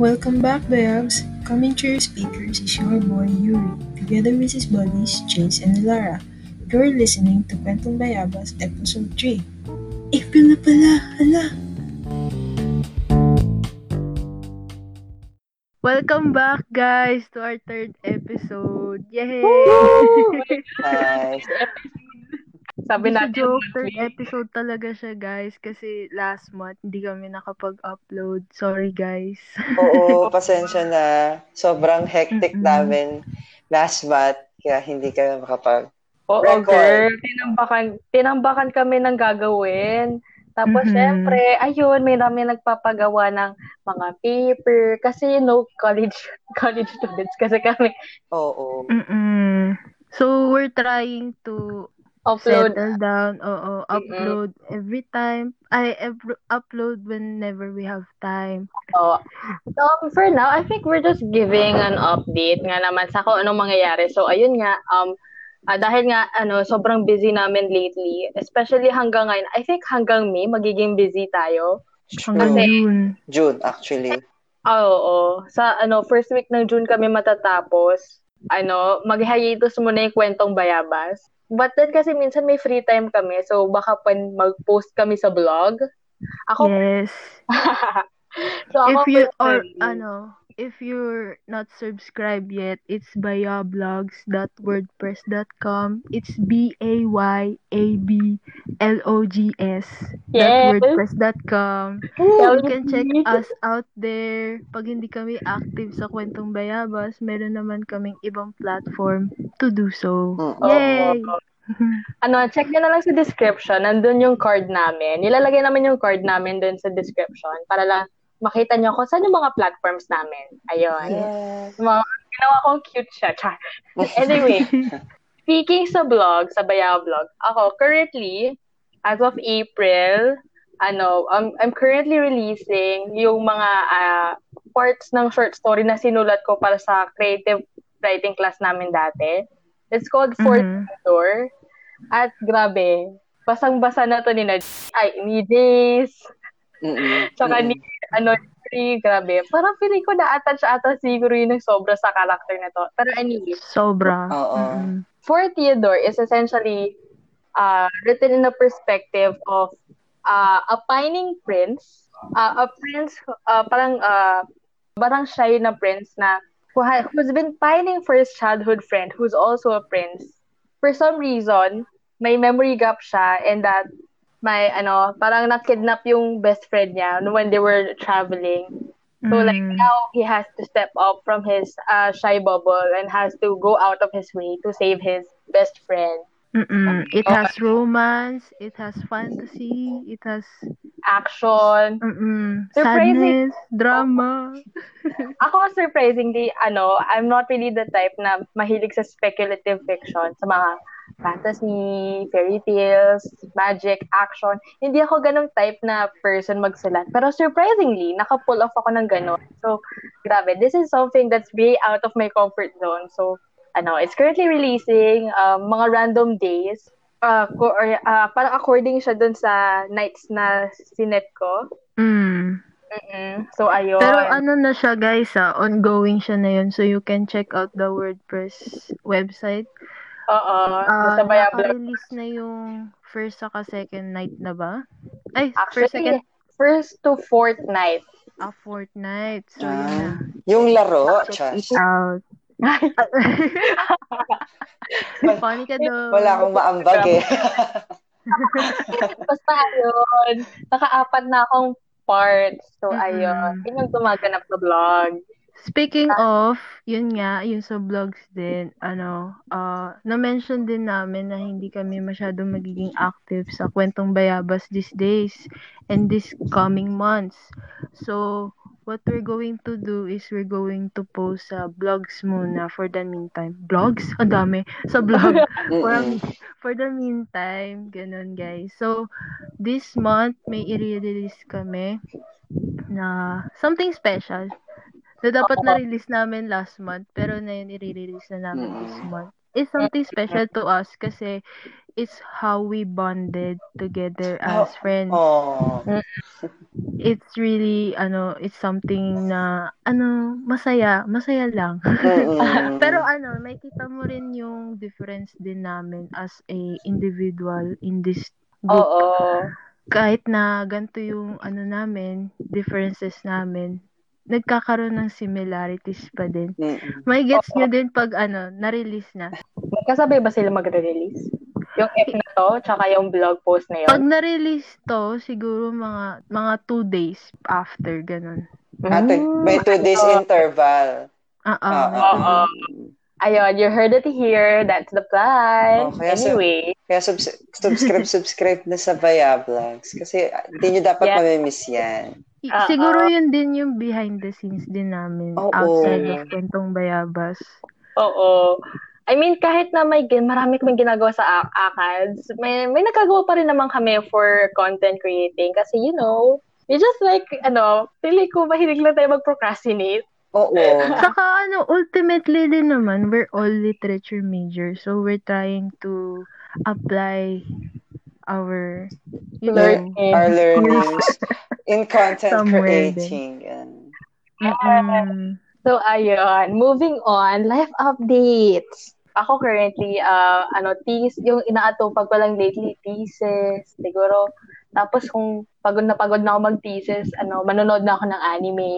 Welcome back, Bayabs! Coming to your speakers is your boy, Yuri, together with his buddies, Chase and Lara. You're listening to Kwentong Bayabas Episode 3. April na pala! Hala! Welcome back, guys, to our third episode. Yay! Nice. Sabi natin, joke, third episode talaga siya, guys, kasi last month hindi kami nakapag-upload. Sorry, guys. Oo, pasensya na. Sobrang hectic namin last month, kaya hindi kami makapag... oo Record. girl, tinambakan, tinambakan kami ng gagawin. Tapos, Mhm. syempre, ayun, may rami nagpapagawa ng mga paper. Kasi, you know, college, college students kasi kami Oo. Mm-mm. So, we're trying to upload. settle down. Oo, upload every time. I ev- upload whenever we have time. Oh. So, for now, I think we're just giving an update nga naman sa kung anong mangyayari. So, ayun nga, um, ah, dahil nga, ano, sobrang busy namin lately, especially hanggang ngayon, I think hanggang May, magiging busy tayo. Hanggang Kasi- June. June, actually. Ah, Oo. Sa ano, first week ng June kami matatapos. Ano, mag-hiatus muna yung kwentong bayabas. But then kasi minsan may free time kami, so baka pan mag-post kami sa blog. Ako, Yes. so ako if you or personally- ano, if you're not subscribed yet, it's bayablogs.wordpress.com. It's B A Y A B L O G S Yes. wordpress.com. You can check us out there. Pag hindi kami active sa Kwentong Bayabas, meron naman kaming ibang platform to do so. Yay! Ano, check nyo na lang sa description. Nandun yung card namin. Nilalagay naman yung card namin dun sa description para lang makita nyo kung saan yung mga platforms namin. Ayun. Yes. Mga, ginawa kong cute siya. Char. Anyway, speaking sa blog, sa Bayaw blog, ako currently, as of April, ano, I'm, I'm currently releasing yung mga ah, parts ng short story na sinulat ko para sa creative writing class namin dati. It's called Fourth Mhm. Door. At grabe, basang-basa na to ni na ay, ni Jace, Mm-mm. Tsaka Mm-mm. ni, ano, ni, grabe. Parang feeling ko na-attach ata siguro yun ng sobra sa character na to. Pero anyway, Sobra. Oo. Mm-mm. For Theodore is essentially uh, written in the perspective of uh, a pining prince, uh, a prince, uh, parang, uh, parang shy na prince na who ha- who's been pining for his childhood friend who's also a prince. For some reason, may memory gap siya and that may ano, parang na-kidnap yung best friend niya when they were traveling. So like Mm. now he has to step up from his uh, shy bubble and has to go out of his way to save his best friend. Mm-mm. It has romance, it has fantasy, it has Action. mm-mm, Surprising. sadness, drama. Ako surprisingly, ano, I'm not really the type na mahilig sa speculative fiction, sa mga fantasy, fairy tales, magic, action. Hindi ako ganong type na person magsulat. Pero surprisingly, naka-pull off ako ng ganon. So, grabe. This is something that's way out of my comfort zone. So, ano, it's currently releasing um, mga random days. Uh, ko, or, uh, parang according siya dun sa nights na sinet ko. Mm. Mm-mm. So, ayun. Pero ano na siya guys ah, ongoing siya na yun. So you can check out the WordPress website. Oo. Ah, sa naka-release na yung first saka second night na ba? Ay, first, second, Actually, first to fourth night. ah, fourth night. So yun na. Ah, yung laro, Check it out. Funny ka doon. Wala akong maambag eh. Basta ayun. Naka-apat na akong parts. So, Mm-mm. ayun. Yun yung gumaganap sa vlog. Speaking of, yun nga, yung sa vlogs din, ano, uh, na-mention din namin na hindi kami masyadong magiging active sa kwentong bayabas these days and this coming months. So, what we're going to do is we're going to post sa vlogs muna for the meantime. Vlogs? Ang dami. Sa vlog. for, for the meantime, ganun guys. So, this month, may i-release kami na something special na dapat na-release namin last month, pero na yun i-release na namin this Mm. month. It's something special to us kasi it's how we bonded together as friends. Oh. it's really, ano, it's something na, ano, masaya, masaya lang. Pero ano, may kita mo rin yung difference din namin as a individual in this group. Oo. Kahit na ganito yung ano namin, differences namin, nagkakaroon ng similarities pa din. May gets nyo din pag ano, na-release na. Magkasabay ba sila magre-release? Yung F na to, tsaka yung blog post na Pag yun? na-release to, siguro mga mga two days after, ganun. Ate, Mm. may two days interval. Ah, Oo. ah, Oo. Ayun, you heard it here. That's the plan. Oh, kaya anyway, Kaya subs- subscribe, subscribe na sa Baya Vlogs. Kasi hindi nyo dapat Yeah. mamimiss yan. Oo. Siguro yun din yung behind the scenes din namin Oo. outside of Kwentong Bayabas. oo. I mean, kahit na may gin, marami kaming ginagawa sa ACADS, may, may nagagawa pa rin naman kami for content creating. Kasi, you know, we just like, ano, pili ko, mahilig lang tayo mag-procrastinate. Oo. Saka ano, ultimately din naman, we're all literature major. So we're trying to apply our, you Learn. know, Our learnings in content Somewhere creating. Yan. mm-mm. So, ayun. Moving on, life updates. Ako currently, uh, ano, tis, yung inaatupag ko lang lately, thesis, siguro. Tapos kung pagod na pagod na ako mag-thesis, ano, manonood na ako ng anime.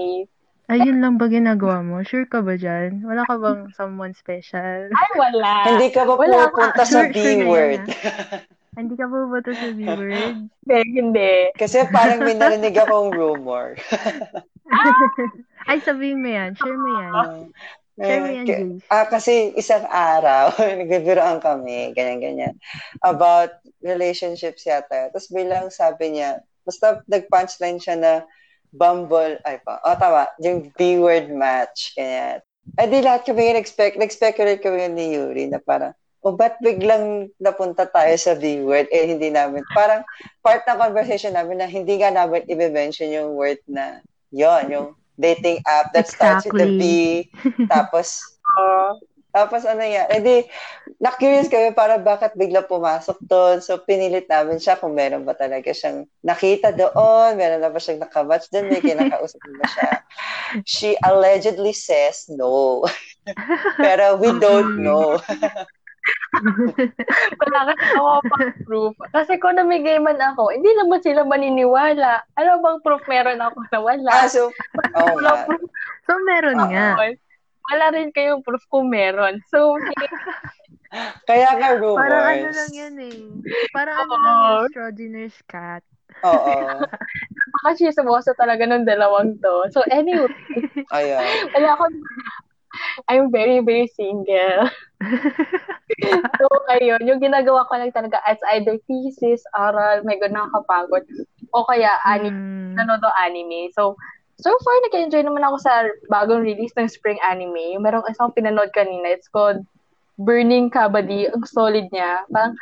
Ayun lang ba ginagawa mo? Sure ka ba dyan? Wala ka bang someone special? Ay, wala. Hindi ka ba Wala pupunta sa Sure- sure na yan, B-word? Hindi ka to sa B-word? Hindi, hindi. Kasi parang may narinig akong rumor. Ay, sabihin mo yan. Share mo yan. Share mo yan, Jace. Ah, kasi isang araw, nagbibiroan kami, ganyan-ganyan, about relationships yata. Tapos bilang sabi niya, basta nag-punchline siya na Bumble, ay pa, oh tama, yung B-word match, ganyan. Eh di lahat kami nag-spec, nag-speculate kami ni Yuri na parang, o ba't biglang napunta tayo sa B-word? Eh, hindi namin, parang part ng conversation namin na hindi nga namin i-mention yung word na yon yung dating app that starts with the B, tapos Oo. tapos ano yan, edi, na-curious kami para bakit bigla pumasok doon. So, pinilit namin siya kung meron ba talaga siyang nakita doon, meron na ba siyang nakamatch doon, may kinakausap ba siya. She allegedly says no. Pero we don't know. Wala kasi ako pang proof. Kasi kung namigay man ako, hindi naman sila maniniwala. Ano bang proof meron ako na wala? Ah, so, oh Wala proof So, meron Oo. nga. Wala rin kayong proof kung meron. So, Kaya nga rumors. Parang ano lang yan eh. Parang ano lang Oo. yung Schrodinger's cat. Oo. napakasismoso talaga ng dalawang to. So, anyway, Ayun. wala akong I'm very, very single. so, ayun, yung ginagawa ko lang talaga as either thesis, aral, may God, nakakapagod, o kaya anime, Mm. nanonood ng anime. So, so far, nag-enjoy naman ako sa bagong release ng spring anime. Yung merong isang pinanood kanina, it's called Burning Kabaddi. Ang solid niya. Parang,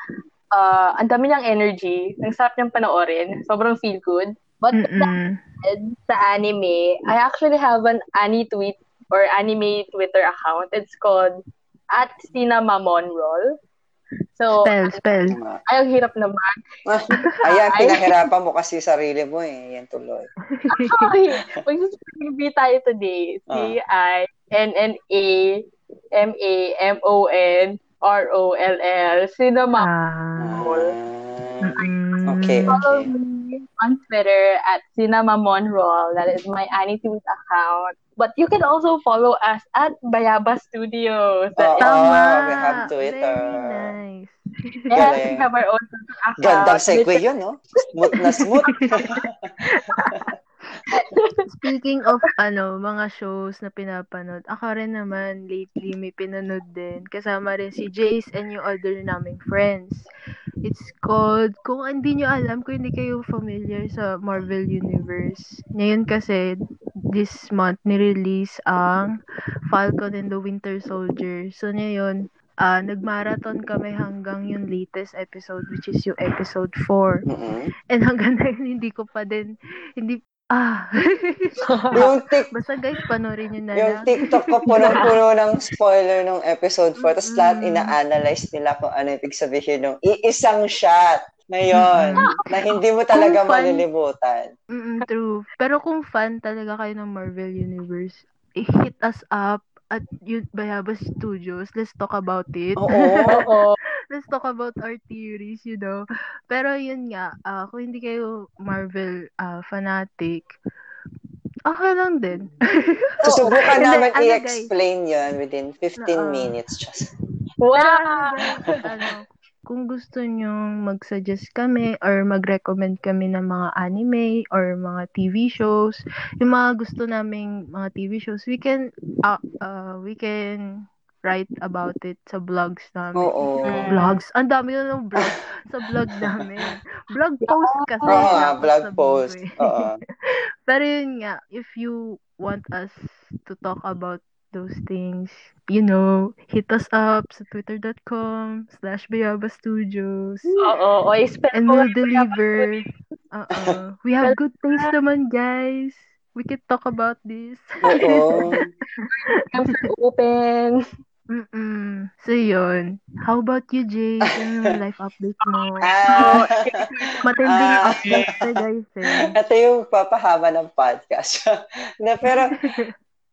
uh, ang dami niyang energy. Ang sarap niyang panoorin. Sobrang feel good. But Mm-mm. sa anime, I actually have an Annie tweet or anime Twitter account. It's called at Cinnamon So, Spell, spell. ay, ang hirap naman. Ayan, pinahirapan mo kasi sarili mo eh. Yan tuloy. Sorry. Magsasabi tayo today. C-I-N-N-A-M-A-M-O-N-R-O-L-L. Cinnamon. Ah. Ah, mm. okay. Follow me on Twitter at Cinema Cinnamonroll. That is my Annie tweet account. But you can also follow us at Bayaba Studios. That Oo, is Tama. we have Twitter. Very nice. Yes, Galing. we have our own Twitter account. Gandang segue yun, no? Smooth na smooth. Speaking of ano, mga shows na pinapanood, ako rin naman lately may pinanood din. Kasama rin si Jace and yung other naming friends. It's called, kung hindi nyo alam, kung hindi kayo familiar sa Marvel Universe. Ngayon kasi, this month, nirelease ang Falcon and the Winter Soldier. So, ngayon, ah nagmarathon kami hanggang yung latest episode, which is yung episode 4. Mm-mm. And hanggang ngayon, hindi ko pa din, hindi Ah. Yung tik Basta guys, panoorin nyo na yung lang. TikTok ko punong-puno ng spoiler nung episode 4. Tapos lahat Mm. ina-analyze nila kung ano ibig sabihin ng iisang shot ngayon na hindi mo talaga Kung fan- malilimutan. Mm, true. Pero kung fan talaga kayo ng Marvel Universe, i-hit us up at yung Bayabas Studios. Let's talk about it. Oo. Oo. Let's talk about our theories, you know. Pero yun nga, ah, kung hindi kayo Marvel ah, fanatic, okay lang din. Susubukan Hindi, namin ano, guys? i-explain yun within 15 Oo. minutes. Just, Pero ano, Wow! guys, ano, kung gusto nyo mag-suggest kami or mag-recommend kami ng mga anime or mga TV shows, yung mga gusto naming mga TV shows, we can uh, uh, we can write about it sa blogs namin. oo. Mm. Vlogs. Ang dami na ng vlog sa blog namin. Blog post kasi. Oo blog sabihin post. Oo. Pero yun nga, if you want us to talk about those things, you know, hit us up sa twitter.com slash Bayaba Studios. Oo. O, spell And we'll deliver. Uh-uh. We have good taste naman, guys. We can talk about this. Oo. open. Mm-mm. So, yun. How about you, Jay? Ano yung life update mo? Ah, Matinding Ah. update na, guys, eh. ito yung papahaba ng podcast. na, pero,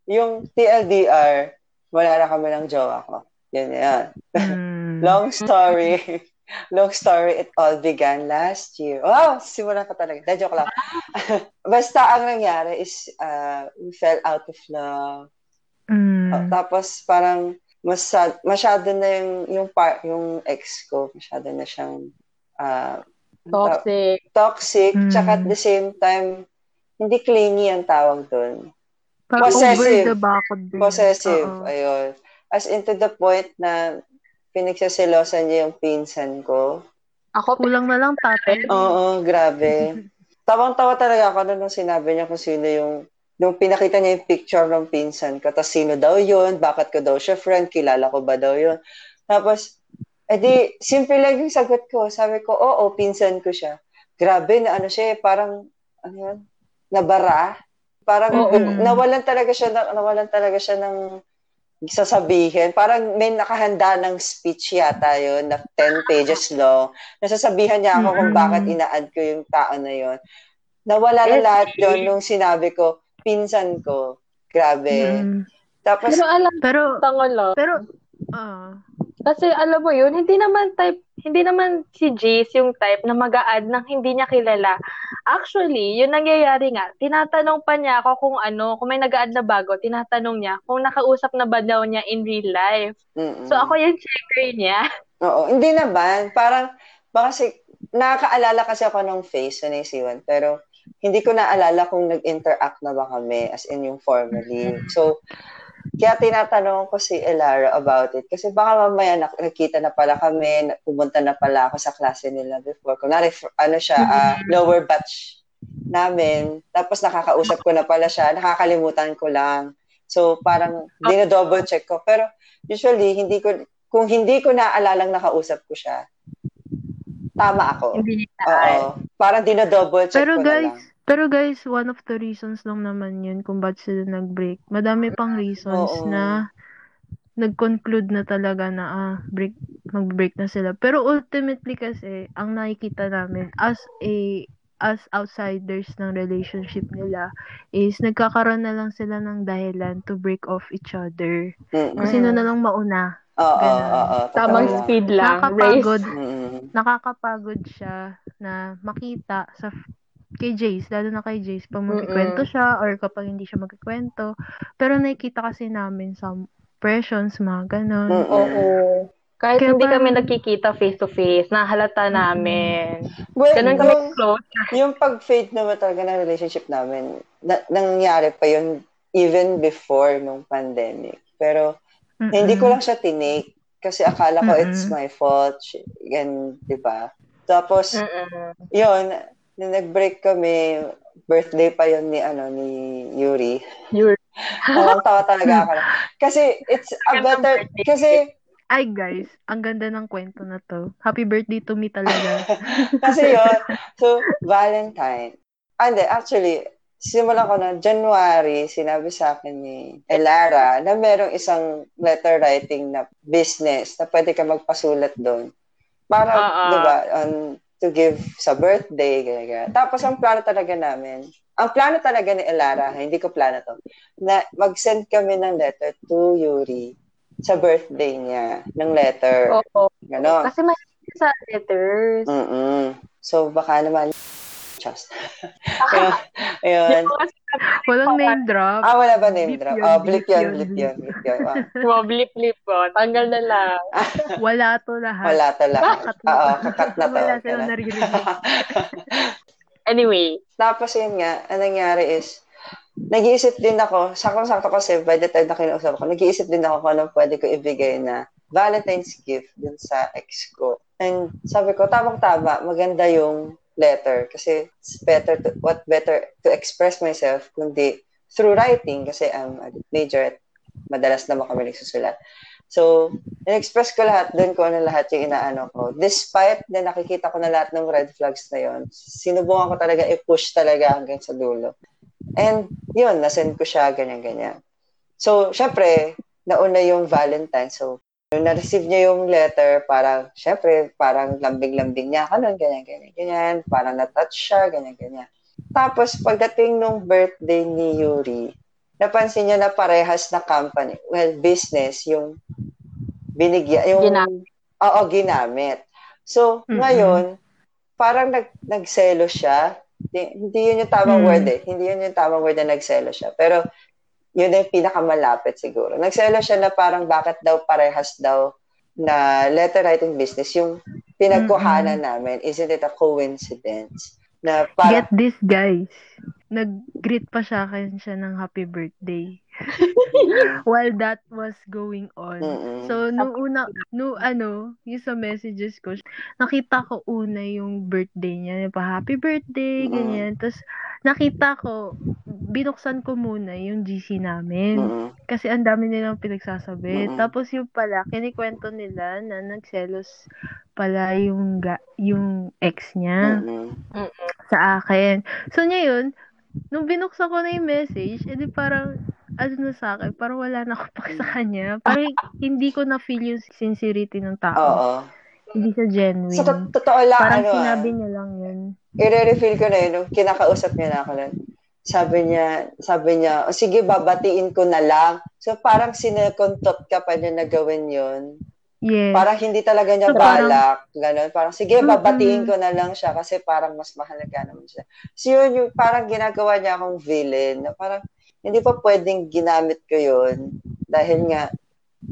yung TLDR, wala na kami ng jowa ko. Yan, yan. Mm. Long story. Long story, it all began last year. Wow, simulan ko talaga. Da, joke lang. Basta ang nangyari is, uh, we fell out of love. Mm. Tapos parang masad, masyado na yung yung par, yung ex ko, masyado na siyang uh, Toxic. toxic, Mm. tsaka at the same time hindi clingy ang tawag doon. Possessive. Possessive, Oo. ayun. As into the point na pinagsasilosan niya yung pinsan ko. Ako, Kulang na lang tatay. Oo, grabe. Tawang-tawa talaga ako nung sinabi niya kung sino yung nung pinakita niya yung picture ng pinsan ko, tapos sino daw yun, bakit ko daw siya friend, kilala ko ba daw yun. Tapos, edi, simple lang yung sagot ko. Sabi ko, oo, pinsan ko siya. Grabe na ano siya, eh, parang, ano yun, nabara. Parang, Mm-mm. nawalan talaga siya, na, nawalan talaga siya ng sasabihin. Parang may nakahanda ng speech yata yun, na 10 pages long. Nasasabihan niya ako kung Mm-mm. bakit ina-add ko yung tao na yun. Nawala na lahat yun nung sinabi ko, pinsan ko. Grabe. Mm. Tapos, pero alam, Pero, tango lang. pero, ah, Kasi alam mo yun, hindi naman type, hindi naman si Jace yung type na mag add ng hindi niya kilala. Actually, yun nangyayari nga, tinatanong pa niya ako kung ano, kung may nag add na bago, tinatanong niya kung nakausap na ba daw niya in real life. mm-mm. So ako yung checker niya. Oo, hindi naman. Parang, baka si, nakakaalala kasi ako ng face na naisiwan, pero hindi ko naalala kung nag-interact na ba kami, as in yung formally. So, kaya tinatanong ko si Elara about it. Kasi baka mamaya nak- nakita na pala kami, pumunta na pala ako sa klase nila before. Kunwari, f- ano siya, ah, lower batch namin. Tapos nakakausap ko na pala siya, nakakalimutan ko lang. So, parang dino-double check ko. Pero usually, hindi ko, kung hindi ko naalalang nakausap ko siya, tama ako. Hindi Oo. Parang dino-double check pero ko na guys, lang. pero guys, one of the reasons lang naman yun kung bakit sila nag-break. Madami pang reasons Oo. na nag-conclude na talaga na ah, break, mag-break na sila. Pero ultimately kasi, ang nakikita namin as a as outsiders ng relationship nila is nagkakaroon na lang sila ng dahilan to break off each other. Mm-mm. Kung sino na lang mauna. Oo, Ganun. oo, oo. Tamang speed lang. Race. Nakakapagod. Mm-mm. nakakapagod siya na makita sa kay Jace, lalo na kay Jace, pag magkikwento siya or kapag hindi siya magkikwento. Pero nakikita kasi namin sa impressions, mga ganon. Mm-mm. Oo. Kahit Kaya hindi parang- kami nagkikita face to face, nahalata namin. Well, Ganun yung, kami close. yung pag-fade naman talaga ng relationship namin, na, nangyari pa yun even before nung pandemic. Pero Mm-mm. hindi ko lang siya tinake kasi akala ko it's Mm-mm. my fault. Yan, di ba? Tapos, Mm-mm. yun, nung nag-break kami, birthday pa yun ni, ano, ni Yuri. You're Tawang tawa talaga ako. Kasi, it's a better, kasi, Ay guys, ang ganda ng kwento na to. Happy birthday to me talaga. kasi yun, so, Valentine. And actually, simulan ko na, January, sinabi sa akin ni Elara na merong isang letter writing na business na pwede ka magpasulat doon. Para, ah. di ba, on, to give sa birthday, ganyan. Tapos, ang plano talaga namin, ang plano talaga ni Elara, hindi ko plano to, na mag-send kami ng letter to Yuri sa birthday niya, ng letter. Oo. Ganon. Kasi may sa letters. Mm-mm. So, baka naman, ayun. Yung mga Walang name drop. Ah, wala ba name Blip drop? yun, Oh, blip blip yun, yun, blip blip. yun, blip yun. Ah, mga blip-blip ko. Tanggal na lang. Wala to lahat. wala to lahat. Oo, kakat na to. Wala silang naririnig. Anyway. Tapos yun nga, ang nangyari is, nag-iisip din ako, sakong-sakto kasi by the time na kinausap ako, nag-iisip din ako kung anong pwede ko ibigay na Valentine's gift dun sa ex ko. And sabi ko, tamang-tama, maganda yung letter kasi it's better to, what better to express myself kundi through writing kasi I'm a major at madalas naman kami nagsusulat. So, in-express ko lahat doon ko ano lahat yung inaano ko. Despite na nakikita ko na lahat ng red flags na yon, sinubukan ko talaga i-push talaga hanggang sa dulo. And yun, nasend ko siya, ganyan-ganyan. So, syempre, nauna yung Valentine. So, nung na-receive niya yung letter, parang, syempre, parang lambing-lambing niya ako nun, ganyan-ganyan, ganyan. Parang na-touch siya, ganyan-ganyan. Tapos, pagdating nung birthday ni Yuri, napansin niya na parehas na company, well, business, yung binigyan, yung, Ginamit. oo, ginamit. So, Mhm. ngayon, parang nag, nagselo siya. Hindi, hindi yun yung tamang Mm. word eh. Hindi yun yung tamang word na nagselo siya. Pero, yun na yung pinakamalapit siguro. Nagselo siya na parang bakit daw parehas daw na letter writing business yung pinagkuhanan namin. Isn't it a coincidence? Na parang, Get this, guys. Nag-greet pa siya akin siya ng happy birthday. While that was going on. Mm-mm. So, nung una, nung ano, yung sa messages ko, nakita ko una yung birthday niya. Yung pa, happy birthday, ganyan. Tapos, nakita ko, binuksan ko muna yung GC namin. Mm-mm. Kasi ang dami nilang pinagsasabi. Mm-mm. Tapos yung pala, kinikwento nila na nagselos pala yung, ga- yung ex niya Mm-mm. sa akin. So, ngayon, nung binuksan ko na yung message, edi parang, ano na sa akin, parang wala na ako pa sa kanya. Parang hindi ko na-feel yung sincerity ng tao. Oo. Hindi siya genuine. Sa to- totoo lang, parang ano sinabi ah, niya lang yun. i-refill ko na yun, nung kinakausap niya na ako nun. Sabi niya, sabi niya, o sige, babatiin ko na lang. So, parang sinekontot ka pa niya na gawin yun. Yes. Parang hindi talaga niya So, parang- balak. Ganon. Parang, sige, babatiin ko na lang siya kasi parang mas mahalaga naman siya. So, yun yung parang ginagawa niya akong villain. Na parang, hindi pa pwedeng ginamit ko yun. Dahil nga,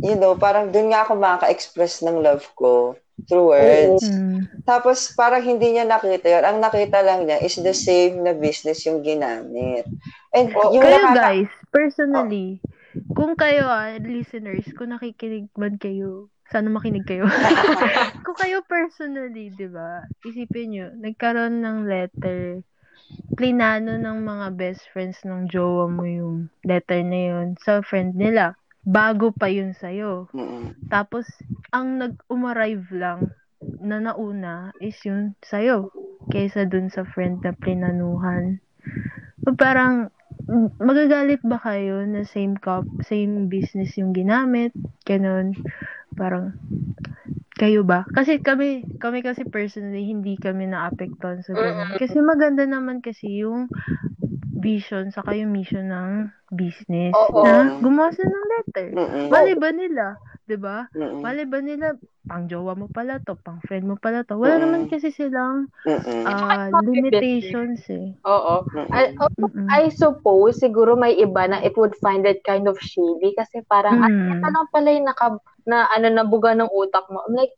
you know, parang dun nga ako makaka-express ng love ko through words. Mm. Tapos parang hindi niya nakita yun. Ang nakita lang niya is the same na business yung ginamit. And yung Kayo nakaka- guys, personally, kung kayo ah, listeners, kung nakikinig man kayo, sana makinig kayo. kung kayo personally, di ba, isipin nyo, nagkaroon ng letter, plinano ng mga best friends ng jowa mo yung letter na yun sa friend nila. Bago pa yun sa'yo. Mm-mm. Tapos, ang nag-umarive lang na nauna is yun sa'yo. Kaysa dun sa friend na plinanuhan. So, parang, magagalit ba kayo na same cup, same business yung ginamit? Ganon. Parang, kayo ba? Kasi kami, kami kasi personally, hindi kami na-apektuhan sa ganun. Kasi maganda naman kasi yung vision saka yung mission ng business Oo. na gumawa sila ng letter. Mm-mm. Mali ba nila? 'Di ba? Mm-mm. Mali ba nila pang jowa mo pala to, pang friend mo pala to. Wala Mm. naman kasi silang ah, limitations eh. Oo. Mm-mm. I, oh. I suppose, siguro may iba na it would find it kind of shady kasi parang, Mm. ah, ito lang pala yung naka, na, ano, nabuga ng utak mo. I'm like,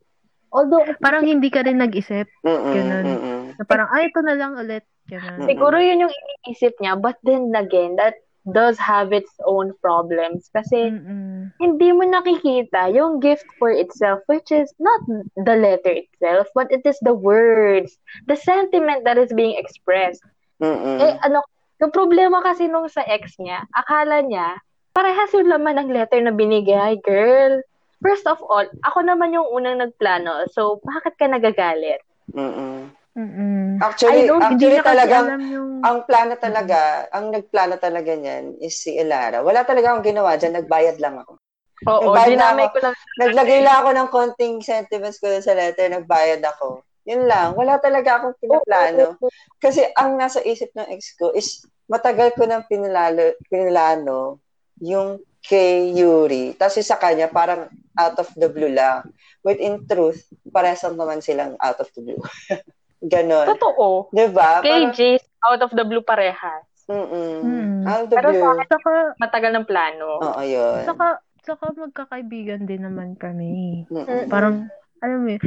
although, Parang hindi ka rin nag-isip. Ganun. Mm-mm. na parang ay ito na lang ulit. Ganun. siguro yun yung iniisip niya, but then again, that does have its own problems kasi Mm-mm. hindi mo nakikita yung gift for itself, which is not the letter itself, but it is the words, the sentiment that is being expressed. Mm-mm. Eh, ano, yung problema kasi nung sa ex niya, akala niya, parehas yung laman ng letter na binigay, girl. First of all, ako naman yung unang nagplano, so bakit ka nagagalit? Mm-mm. Mm-mm. Actually, I don't- actually alam yung... ang plano talaga, ang nagplano talaga niyan is si Elara. Wala talaga akong ginawa dyan, nagbayad lang ako. Oo, dinamay ko lang. Naglagay lang ako ng konting sentiments ko sa letter, nagbayad ako. Yun lang, wala talaga akong pinaplano. Kasi ang nasa isip ng ex ko is matagal ko nang pinilalo, pinilano yung kay Yuri. Tapos yung sa kanya, parang out of the blue lang. But in truth, parehas naman silang out of the blue. Ganon. Totoo. Diba? Kay Parang, out of the blue parehas. mm Mm. Out of the Pero sa blue. akin, Saka, matagal ng plano. Oo, yun. saka, saka magkakaibigan din naman kami. Mm-mm. Parang, alam mo yun,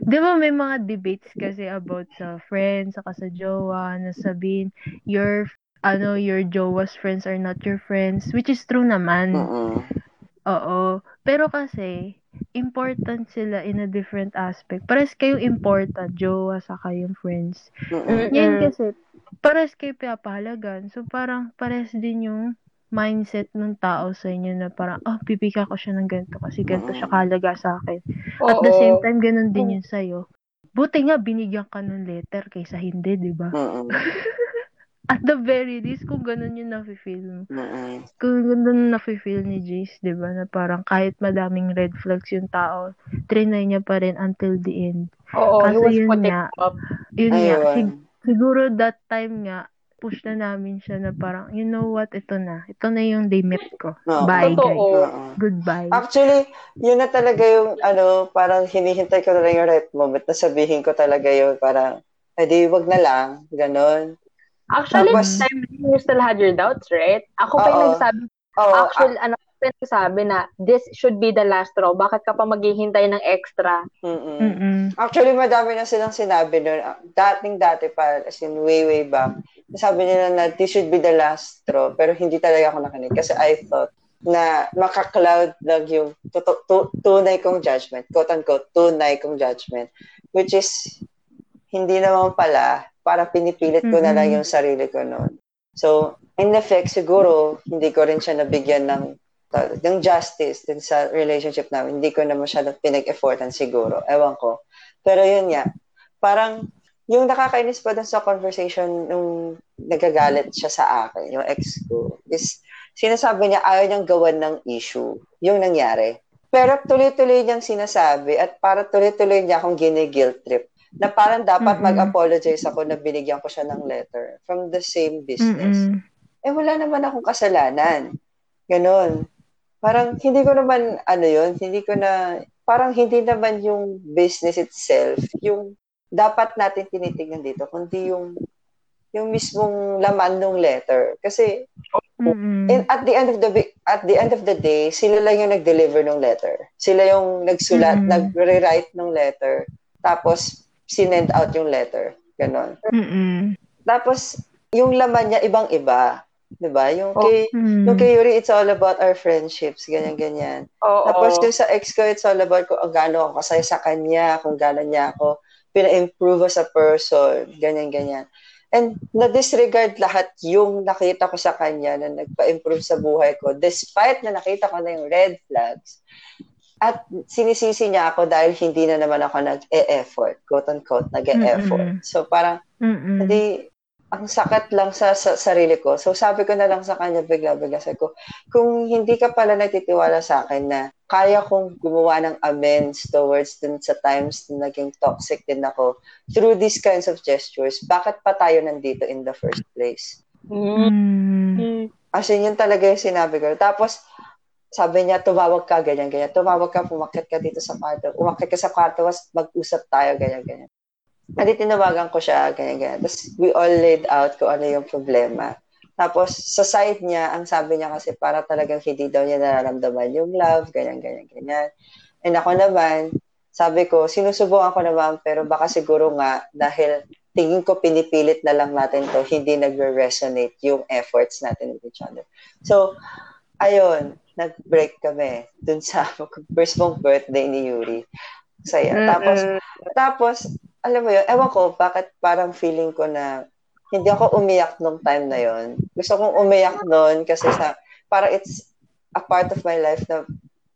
di ba may mga debates kasi about sa friends, saka sa jowa, na sabihin, your, ano, your jowa's friends are not your friends, which is true naman. Mm-mm. Oo. Pero kasi, important sila in a different aspect. Pares kayong important, jowa, saka yung friends. Mm-mm. Yan Mm. kasi, pares kayo pinapahalagan. So, parang pares din yung mindset ng tao sa inyo na parang, oh, pipika ko siya ng ganito kasi ganito siya kahalaga sa akin. At the Oo. same time, ganun din yun sa'yo. Buti nga, binigyan ka ng letter kaysa hindi, di ba? At the very least, kung ganun yung nafe-feel mo. Mm-mm. Kung ganun nafe-feel ni Jace, di ba? Na parang kahit madaming red flags yung tao, trinay niya pa rin until the end. Oo, he Kaso was yun nga, up. Yun nga, Ayun. sig- siguro that time nga, push na namin siya na parang, you know what, ito na. Ito na yung limit ko. Oo. Bye, Totoo. guys. Oo. Goodbye. Actually, yun na talaga yung, ano, parang hinihintay ko na lang yung right moment na sabihin ko talaga yun, parang, edi, wag na lang, ganon. Actually, Tapos- time you still had your doubts, right? Ako pa yung nagsabi, Oo, actually, ano, ako pa yung nagsabi na this should be the last straw. Bakit ka pa maghihintay ng extra? ah, mm-mm. Mm-mm. Actually, madami na silang sinabi nun. Ah, Dating dati pa, as in way, way back. Sabi nila na this should be the last straw. Pero hindi talaga ako nakinig. Kasi I thought na maka-cloud lang yung tutu- tu- tunay kong judgment. Quote-unquote, tunay kong judgment. Which is, hindi naman pala, para pinipilit ko na lang yung sarili ko noon. So, in effect, siguro, hindi ko rin siya nabigyan ng ng justice din sa relationship namin. Hindi ko na masyadong pinag-effortan siguro. Ewan ko. Pero yun nga, parang yung nakakainis pa dun sa conversation nung nagagalit siya sa akin, yung ex ko, is sinasabi niya ayaw niyang gawan ng issue yung nangyari. Pero tuloy-tuloy niyang sinasabi at para tuloy-tuloy niya akong gini-guilt trip na parang dapat Mm-mm. mag-apologize ako na binigyan ko siya ng letter from the same business Mm-mm. eh wala naman akong kasalanan. Ganon. Parang hindi ko naman, ano yun, hindi ko na, parang hindi naman yung business itself, yung dapat natin tinitingnan dito, kundi yung yung mismong laman ng letter. Kasi Mm-mm. in, at the end of the at the end of the day, sila lang yung nag-deliver ng letter. Sila yung nagsulat, Mm. nag-rewrite ng letter, tapos sinend out yung letter. Ganon. Mm-mm. Tapos, yung laman niya, ibang-iba. 'Di ba Yung Oh. kay, Mm. yung kay Yuri, it's all about our friendships, ganyan-ganyan. Oo. Tapos yung sa ex ko, it's all about kung gaano ako kasaya sa kanya, kung gaano niya ako pina-improve as a person, ganyan-ganyan. And na-disregard lahat yung nakita ko sa kanya na nagpa-improve sa buhay ko, despite na nakita ko na yung red flags. At sinisisi niya ako dahil hindi na naman ako nag-e-effort, quote-unquote, nag-e-effort. Mm-mm. So parang, Mm-mm. hindi, ang sakit lang sa, sa sarili ko. So sabi ko na lang sa kanya bigla-bigla sabi ko, kung hindi ka pala nagtitiwala sa akin na kaya kong gumawa ng amends towards dun sa times na naging toxic din ako through these kinds of gestures, bakit pa tayo nandito in the first place? Mm. Mm. As in, yun talaga yung sinabi ko. Tapos, sabi niya, tumawag ka, ganyan, ganyan. Tumawag ka, pumakit ka dito sa kwarto. Umakit ka sa kwarto, was mag-usap tayo, ganyan, ganyan. At tinawagan ko siya, ganyan, ganyan. Tapos, we all laid out kung ano yung problema. Tapos, sa side niya, ang sabi niya kasi para talagang hindi daw niya nararamdaman yung love, ganyan, ganyan, ganyan. And ako naman, sabi ko, sinusubukan ko naman, pero baka siguro nga, dahil tingin ko pinipilit na lang natin to, hindi nagre-resonate yung efforts natin with each other. So, ayun, nag-break kami dun sa first mong birthday ni Yuri. Saya. Tapos, tapos, alam mo yun, ewan ko, bakit parang feeling ko na hindi ako umiyak nung time na yon. Gusto kong umiyak noon kasi sa, parang it's a part of my life na,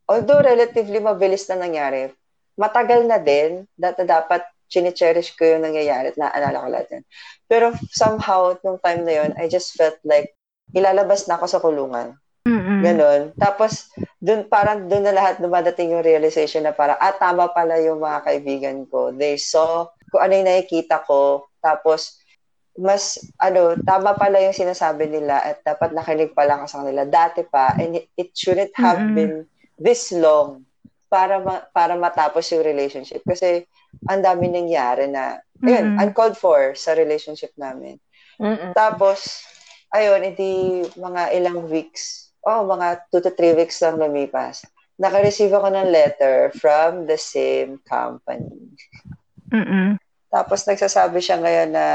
although relatively mabilis na nangyari, matagal na din, data dapat chine-cherish ko yung nangyayari at naaalala ko lahat yan. Pero somehow, nung time na yun, I just felt like ilalabas na ako sa kulungan. Mm-mm. Ganon. Tapos, dun, parang dun na lahat dumadating yung realization na parang, ah, tama pala yung mga kaibigan ko. They saw kung ano yung nakikita ko. Tapos, mas, ano, tama pala yung sinasabi nila at dapat nakinig pala ka sa kanila. Dati pa, and it, it shouldn't have Mm-mm. been this long para ma- para matapos yung relationship. Kasi, ang dami nangyari na, ayun, Mm-mm. uncalled for sa relationship namin. Mm-mm. Tapos, ayun, hindi mga ilang weeks, oh, mga 2 to 3 weeks lang lumipas. Naka-receive ako ng letter from the same company. Mm-mm. Tapos nagsasabi siya ngayon na,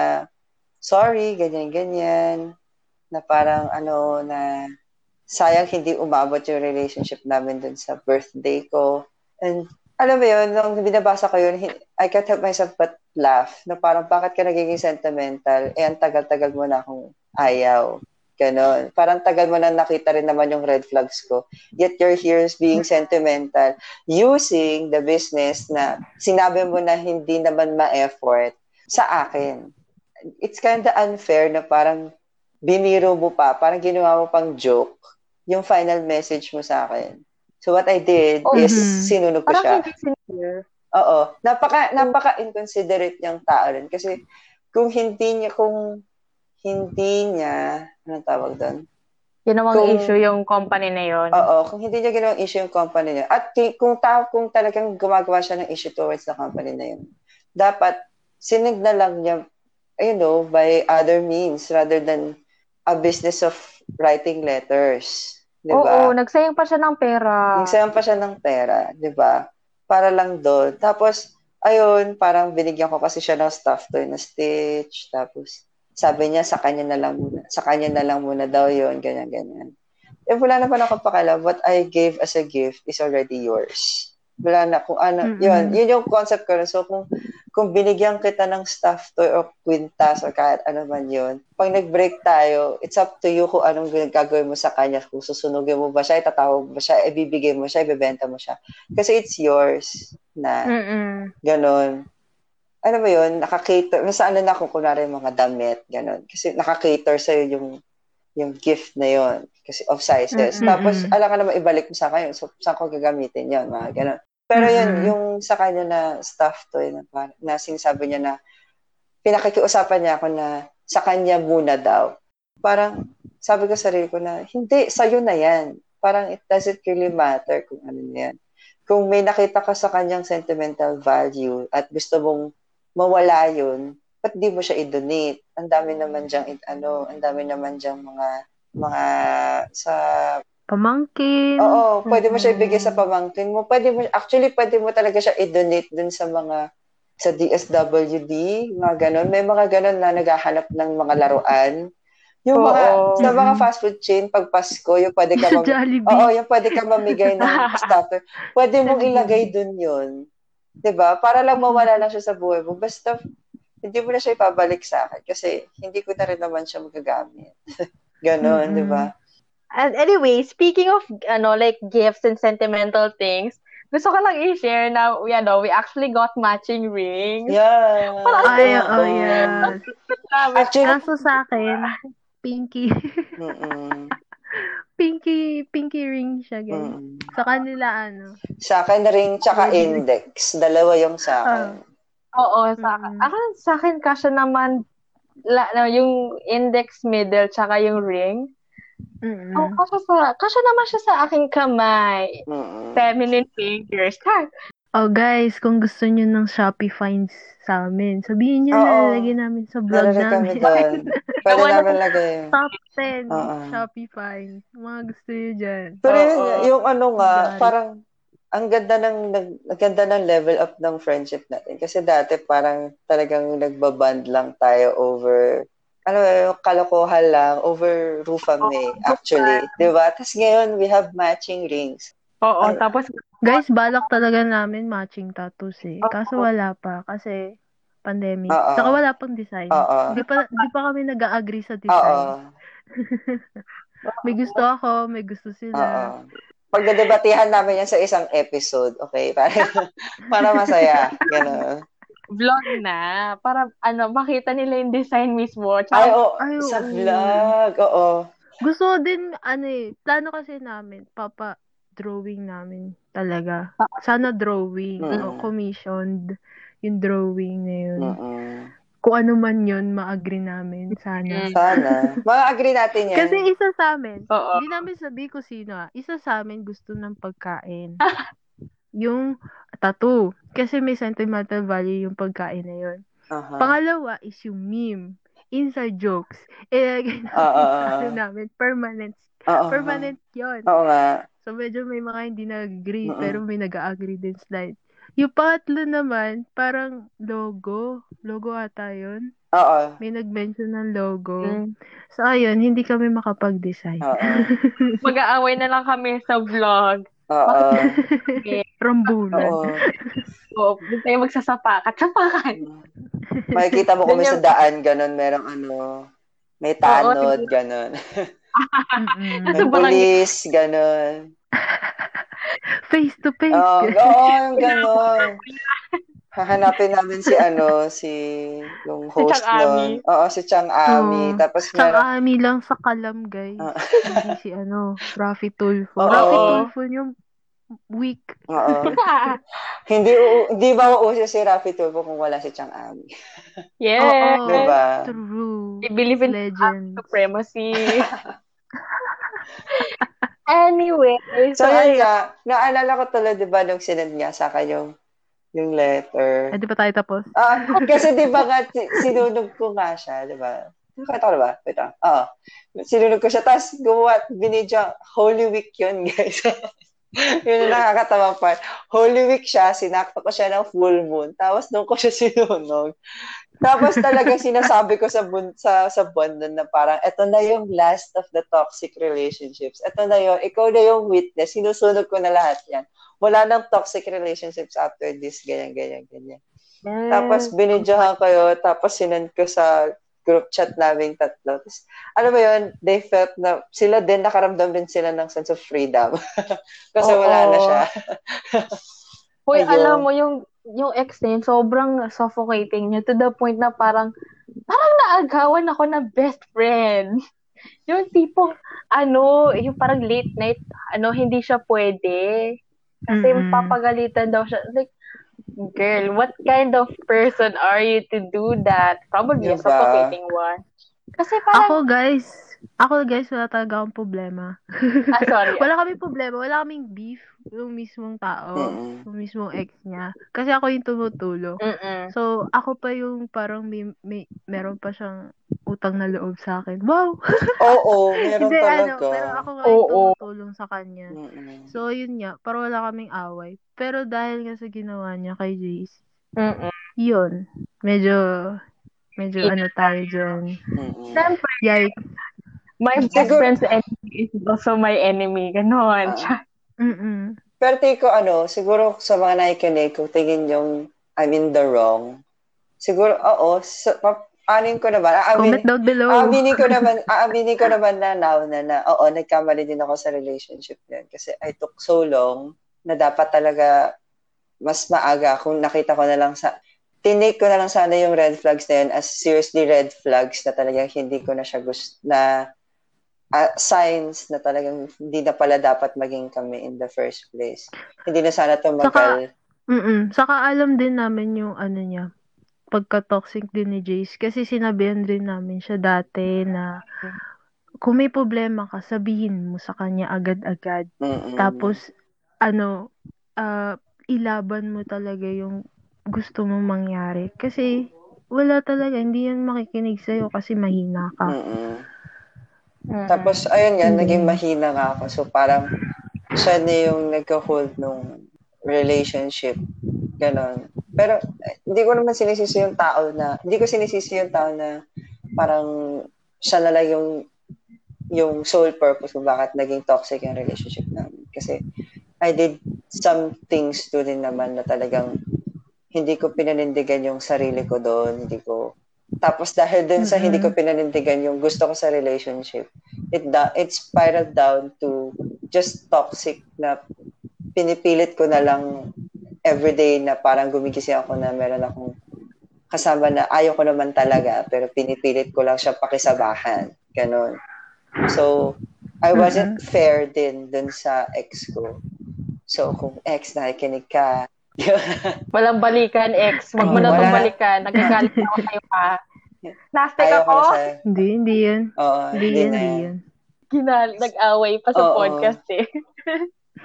sorry, ganyan-ganyan, na parang ano, na sayang hindi umabot yung relationship namin dun sa birthday ko. And alam mo yun, nung binabasa ko yun, I can't help myself but laugh na parang bakit ka nagiging sentimental? Eh, ang tagal-tagal mo na akong ayaw. Ganon. Parang tagal mo na nakita rin naman yung red flags ko. Yet you're here being sentimental using the business na sinabi mo na hindi naman ma-effort sa akin. It's kind of unfair na parang biniro mo pa, parang ginawa mo pang joke yung final message mo sa akin. So what I did Oh, is mhm. sinunog ko siya. Parang hindi sincere. Oo. Napaka napaka inconsiderate niyang tao rin kasi kung hindi niya kung hindi niya anong tawag doon? Ginawang Kung- issue yung company na yon. Oo, kung hindi niya ginawang issue yung company niya at kung ta kung talagang gumagawa siya ng issue towards the company na yun, dapat sinigna lang niya you know, by other means rather than a business of writing letters. Di ba? Oo, nagsayang pa siya ng pera. Nagsayang pa siya ng pera, di ba? Para lang doon. Tapos, ayun, parang binigyan ko kasi siya ng stuff toy na Stitch. Tapos, sabi niya, sa kanya na lang muna. Sa kanya na lang muna daw yon ganyan, ganyan. Eh, wala naman ako pakialam. What I gave as a gift is already yours. Wala na kung ano. Mm-mm. Yun, yun yung concept ko. So, kung, kung binigyan kita ng stuff toy or kwintas or kahit ano man yun, pag nag-break tayo, it's up to you kung anong gagawin mo sa kanya. Kung susunugin mo ba siya, itatawag mo ba siya, ibibigay mo siya, ibebenta mo siya. Kasi it's yours na Mm-mm. ganon. Ano ba yun? Nakakater. Nasaan na ako, kunwari mga damit, ganon. Kasi nakakater sa'yo yung yung gift na yon kasi of sizes. Mm-mm. Tapos, alam ka naman, ibalik mo sa akin. So, saan ko gagamitin yon mga ganon. Pero yun, Mm-mm. yung sa kanya na stuff toy na, par- na sinasabi niya na pinakikiusapan niya ako na sa kanya muna daw. Parang sabi ko sa sarili ko na hindi, sa'yo na yan. Parang it doesn't really matter kung ano na yan. Kung may nakita ka sa kanyang sentimental value at gusto mong mawala yun, ba't di mo siya i-donate? Ang dami naman diyang, ano, ang dami naman diyang mga, mga, sa Pamangkin. Oo, pwede mo siya Mm-mm. ibigay sa pamangkin mo. Pwede mo, actually, pwede mo talaga siya i-donate dun sa mga, sa DSWD, mga ganon. May mga ganon na naghahanap ng mga laruan. Yung mga, Oo. sa mga Mm-mm. fast food chain, pag Pasko, yung pwede ka mam-. Oo, yung pwede ka mamigay ng starter. Pwede mong ilagay dun yun. 'Di ba Para lang mawala lang siya sa buhay mo. Basta, hindi mo na siya ipabalik sa akin kasi hindi ko na rin naman siya magagamit. Ganon, Mm-mm. di ba? And anyway, speaking of ano like gifts and sentimental things, gusto ko lang i-share na we ano, we actually got matching rings. Yeah. Ay, Oo. oh, yes. Actually, Kaso sa akin, pinky. mm-mm. Pinky, pinky ring siya, guys. Mm. Sa kanila, ano. Sa akin ring tsaka index. Dalawa yung sa akin. Oo, sa akin. Mm. Ako, sa akin kasya naman la, na, yung index middle tsaka yung ring. Mm-mm. Oh, kasya sa kasya naman siya sa aking kamay. Mm-mm. Feminine fingers. Ha? Oh, guys, kung gusto nyo ng Shopee finds sa amin, sabihin nyo, Oo. lalagay namin sa vlog Nalagay kami namin. doon. Pwede Wala- namin lagay. Top 10 Oo. Shopee finds. Mga gusto nyo dyan. Pero yun, Oo. yung ano nga, it. parang ang ganda ng nag, ang ganda ng level up ng friendship natin. Kasi dati parang talagang nagbaband lang tayo over ano yung kalokohan lang over Rufame actually, 'di ba? Tapos ngayon we have matching rings. Oo, Ay. tapos Guys, balak talaga namin matching tattoos eh. Kaso Oo. wala pa kasi pandemic. Oo. Saka wala pang design. Oo. Hindi pa, di pa kami nag-agree sa design. May gusto ako, may gusto sila. Pagdedebatihan namin yan sa isang episode, okay? Para para masaya, gano'n. vlog na. Para, ano, makita nila yung design mismo. Ay, Tsaka, oo. Ay, sa oo. vlog. Oo. Gusto din, ano eh, plano kasi namin, papa drawing namin talaga. Sana drawing, Mm. o commissioned yung drawing na yun. Mm-mm. Kung ano man yun, ma-agree namin. Sana. Mm. Sana. Mga-agree natin yan. Kasi isa sa amin, hindi namin sabi ko sino ah. Isa sa amin gusto ng pagkain. yung tattoo. Kasi may sentimental value yung pagkain na yun. Aha. Pangalawa is yung meme. Inside jokes. Ano oo. namin. Permanent. Oo. Permanent yun. Oo nga. So, medyo may mga hindi nag-agree, Oo. pero may nag-agree din slide. Yung pangatlo naman, parang logo. Logo ata yun. Oo. May nag-mention ng logo. Mm. So, ayun, hindi kami makapag-decide. Oo. Mag-aaway na lang kami sa vlog. Oo. Rambulan. Oo. Oo, doon tayo magsasapakat. Sapakan. Makikita mo kung may Ganyan. sa daan, ganun, merong ano, may tanod, ganun. Mm-mm. May Sa barangay. police, ganun. Face to face. Oo, oo, yung ganun. Hahanapin namin si ano, si yung Si host Chang Ami. nun. Oo, si Chang Ami. Oo. Tapos Tsaka meron, ami lang sa kalam, guys. Hindi si ano, Rafi Tulfo. Oo. Rafi Tulfo yung weak. oo. hindi, u- hindi ba uuso si Rafi Tulfo kung wala si Chang Ami? yes. Oo. Diba? True. I believe in Legend. supremacy. Anyway, So, so, yun nga, naalala ko tuloy, di ba, nung sinend niya sa akin yung, yung letter. Ay, di pa tayo tapos? Ah, kasi di ba nga, si- sinunog ko nga siya, di ba? Nakita ko na ba? Wait lang. Oo. Sinunog ko siya, tapos gumawa, binidyo, Holy Week yun, guys. yun yung nakakatawa part. Holy Week siya, sinakto ko siya ng full moon, tapos doon ko siya sinunog. Tapos talaga sinasabi ko sa bun, sa sa bond nun na parang eto na yung last of the toxic relationships. Eto na yung ikaw na yung witness. Sinusunog ko na lahat 'yan. Wala nang toxic relationships after this ganyan ganyan ganyan. Tapos binidyohan ko yun, tapos sinend ko sa group chat namin tatlo. Tapos, alam mo yun, they felt na sila din, nakaramdam din sila ng sense of freedom. Kasi Oo. wala na siya. Hoy, Ayun. alam mo, yung, yung ex na yun, sobrang suffocating niya to the point na parang, parang naagawan ako na best friend. Yung tipong, ano, yung parang late night, ano, hindi siya pwede. Kasi Mm-mm. papagalitan daw siya. Like, girl, what kind of person are you to do that? Probably a Diba? suffocating one. Kasi Ako, parang, guys, ako, guys, wala talaga akong problema. ah, sorry. Wala kaming problema. Wala kaming beef yung mismong tao. Mm-mm. Yung mismong ex niya. Kasi ako yung tumutulong. Mm-mm. So, ako pa yung parang may, may meron pa siyang utang na loob sa akin. Wow! Oo, meron Hindi, ano, talaga. pero ako nga yung tumutulong sa kanya. Mm-mm. So, yun nga. Pero wala kaming away. Pero dahil nga sa ginawa niya kay Jace, Mm-mm. yun. Medyo, medyo ano tayo dyan. Siyempre, Yikes. my best Siguro- friend's enemy is also my enemy. Ganon. Ah. Mm-mm. Pero ko ano, siguro sa mga nakikinig, kung tingin yung I'm in the wrong, siguro, oo, pa, anin ko naman, aamin, Comment down below. aaminin ko naman, aaminin ko naman na now na, na, oo, nagkamali din ako sa relationship niyan. Kasi I took so long na dapat talaga mas maaga kung nakita ko na lang sa, tinake ko na lang sana yung red flags na yun as seriously red flags na talagang hindi ko na siya gusto, na ah, signs na talagang hindi na pala dapat maging kami in the first place. Hindi na sana tumagal. Mm-mm. Saka alam din namin yung ano niya, pagka-toxic din ni Jace. Kasi sinabihan rin namin siya dati na kung may problema ka, sabihin mo sa kanya agad-agad. Mm-mm. Tapos, ano, ah, ilaban mo talaga yung gusto mong mangyari. Kasi, wala talaga, hindi yan makikinig sa'yo kasi mahina ka. Mm-mm. Mm-mm. Tapos, ayun nga, naging mahina nga ako. So, parang, siya na yung nagka-hold nung relationship. Ganon. Pero, eh, hindi ko naman sinisisi yung tao na, hindi ko sinisisi yung tao na parang siya na lang yung yung sole purpose kung bakit naging toxic yung relationship namin. Kasi, I did some things to din naman na talagang hindi ko pinanindigan yung sarili ko doon. Hindi ko, tapos dahil dun sa Mhm. hindi ko pinanindigan yung gusto ko sa relationship, it da, it spiraled down to just toxic na pinipilit ko na lang everyday na parang gumigising ako na meron akong kasama na ayaw ko naman talaga, pero pinipilit ko lang siya pakisabahan. Ganon. So, I wasn't fair din dun sa ex ko. So, kung ex, nakikinig ka, Walang balikan, ex. Wag mo Oo, na itong na. balikan. Nagagalit ako kayo pa. Plastic ayaw ko. Hindi, hindi yan. Oo, Hindi hindi yan, na hindi yan. Ginal, nag-away pa sa Oo. podcast eh.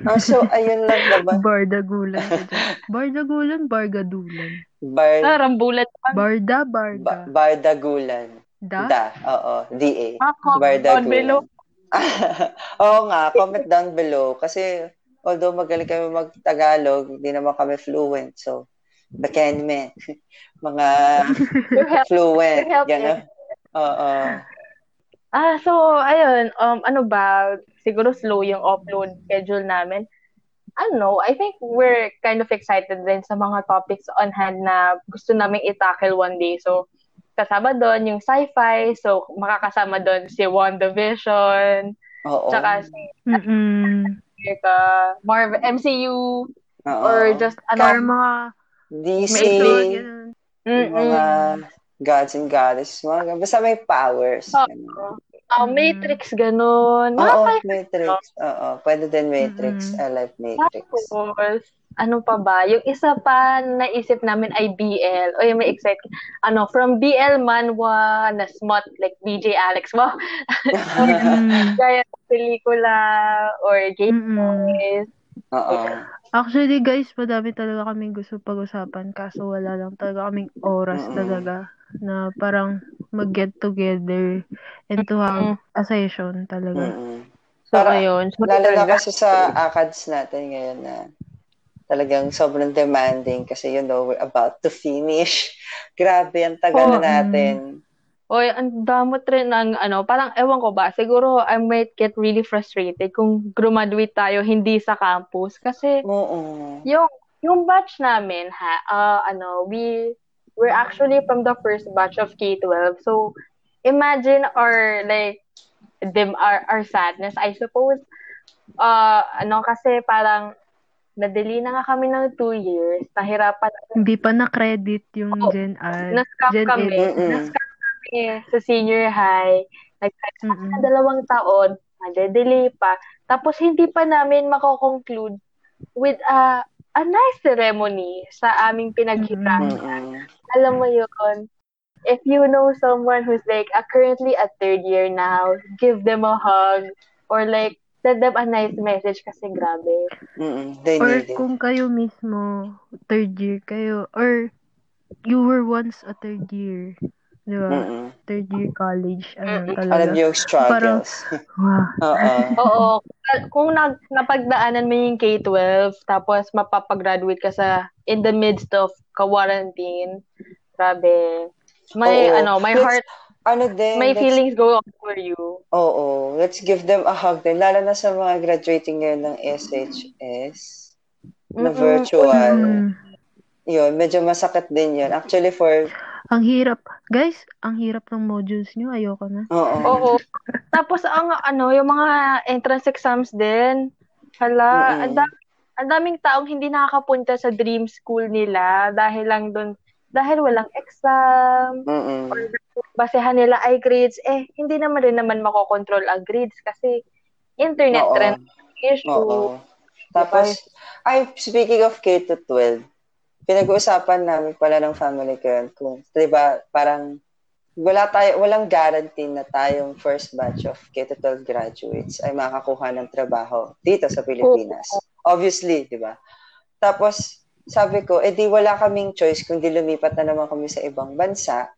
Oh, so, ayun lang naman. Bardagulan ka. Bardagulan, bargadulan. Bar, Ah, rambulan pa. Barda, ba, barda. bardagulan. Da? Da, oo, D-A. Ako, Bardagulan. down below. Oo nga, comment down below. Kasi, although magaling kami mag-Tagalog, hindi naman kami fluent. So, backend me. Mga fluent. Gano'n. Oo. Ah, so, ayun, um, ano ba, siguro slow yung upload schedule namin. I don't know, I think we're kind of excited din sa mga topics on hand na gusto naming itackle one day. So, kasama doon yung sci-fi, so makakasama doon si WandaVision, Oo. tsaka si Mm-mm. uh, Marvel, MCU, Oo. or just ano, mga DC. may yung mga gods and goddesses. Mga, basta may powers. Oo. Ganun. uh, Mm. Matrix, ganun. Oo, sci-fi Matrix. Oo, pwede din Matrix. Mm-mm. I like Matrix. Tapos, ano pa ba? Yung isa pa na naisip namin ay BL. O yung may excite. Ano, from BL manwa na smut, like BJ Alex mo. Mm. Gaya ng pelikula or game movies. Oo. Actually, guys, madami talaga kaming gusto pag-usapan kaso wala lang talaga kaming oras talaga na parang mag-get together and to have a session talaga. Mm-mm. So, Para- ayun. So, Lalo na kasi sa ACADS natin ngayon na talagang sobrang demanding kasi you know, we're about to finish. Grabe, ang tagal na natin. Oy, ang damot rin ng ano, parang ewan ko ba, siguro I might get really frustrated kung graduate tayo hindi sa campus kasi Oo. yung yung batch namin ha, uh, ano, we we're actually from the first batch of K-12. So imagine our like them our, our sadness, I suppose. Uh, ano kasi parang nadali na nga kami ng two years, nahirapan Hindi pa na-credit yung Oo. Gen Ad. na-scam Gen kami. Ed. Mm-mm. Kami sa senior high. Nag Mm-mm. na dalawang taon, nade-delay pa. Tapos hindi pa namin mako-conclude with a a nice ceremony sa aming pinaghirapan. Mm-mm. Alam mo yun, if you know someone who's like uh, currently at third year now, give them a hug or like send them a nice message kasi grabe. Mm-mm. They Or need it. kung kayo mismo, third year kayo, or you were once a third year. Di ba? Mm-mm. Third year college, ano Mm-mm. Alam talaga. niyo yung struggles. Wow. Oo. Oo. Kung nag, napagdaanan mo yung K-12, tapos mapapagraduate ka sa in the midst of quarantine, grabe. May, Oo. ano, my Let's- heart, Ano din, may let's- feelings go up for you. Oo. Let's give them a hug din. Lalo na sa mga graduating ngayon ng SHS na Mm-mm. virtual. Mm. Yun, medyo masakit din yun. Actually, for... Ang hirap. Guys, ang hirap ng modules nyo. Ayoko na. Oo. Oo. Tapos ang ano, yung mga entrance exams din. Hala, ang dami, ang daming taong hindi nakakapunta sa dream school nila dahil lang doon dahil walang exam Mm-mm. or basehan nila ay grades eh hindi naman rin naman makokontrol ang grades kasi internet Oo. trend issue. Oo. Tapos, ay, speaking of K to 12, pinag-uusapan namin pala ng family ko yun kung, di ba, parang wala tayo, walang guarantee na tayong first batch of K to 12 graduates ay makakuha ng trabaho dito sa Pilipinas. Obviously, di ba? Tapos, sabi ko, eh di wala kaming choice kung di lumipat na naman kami sa ibang bansa.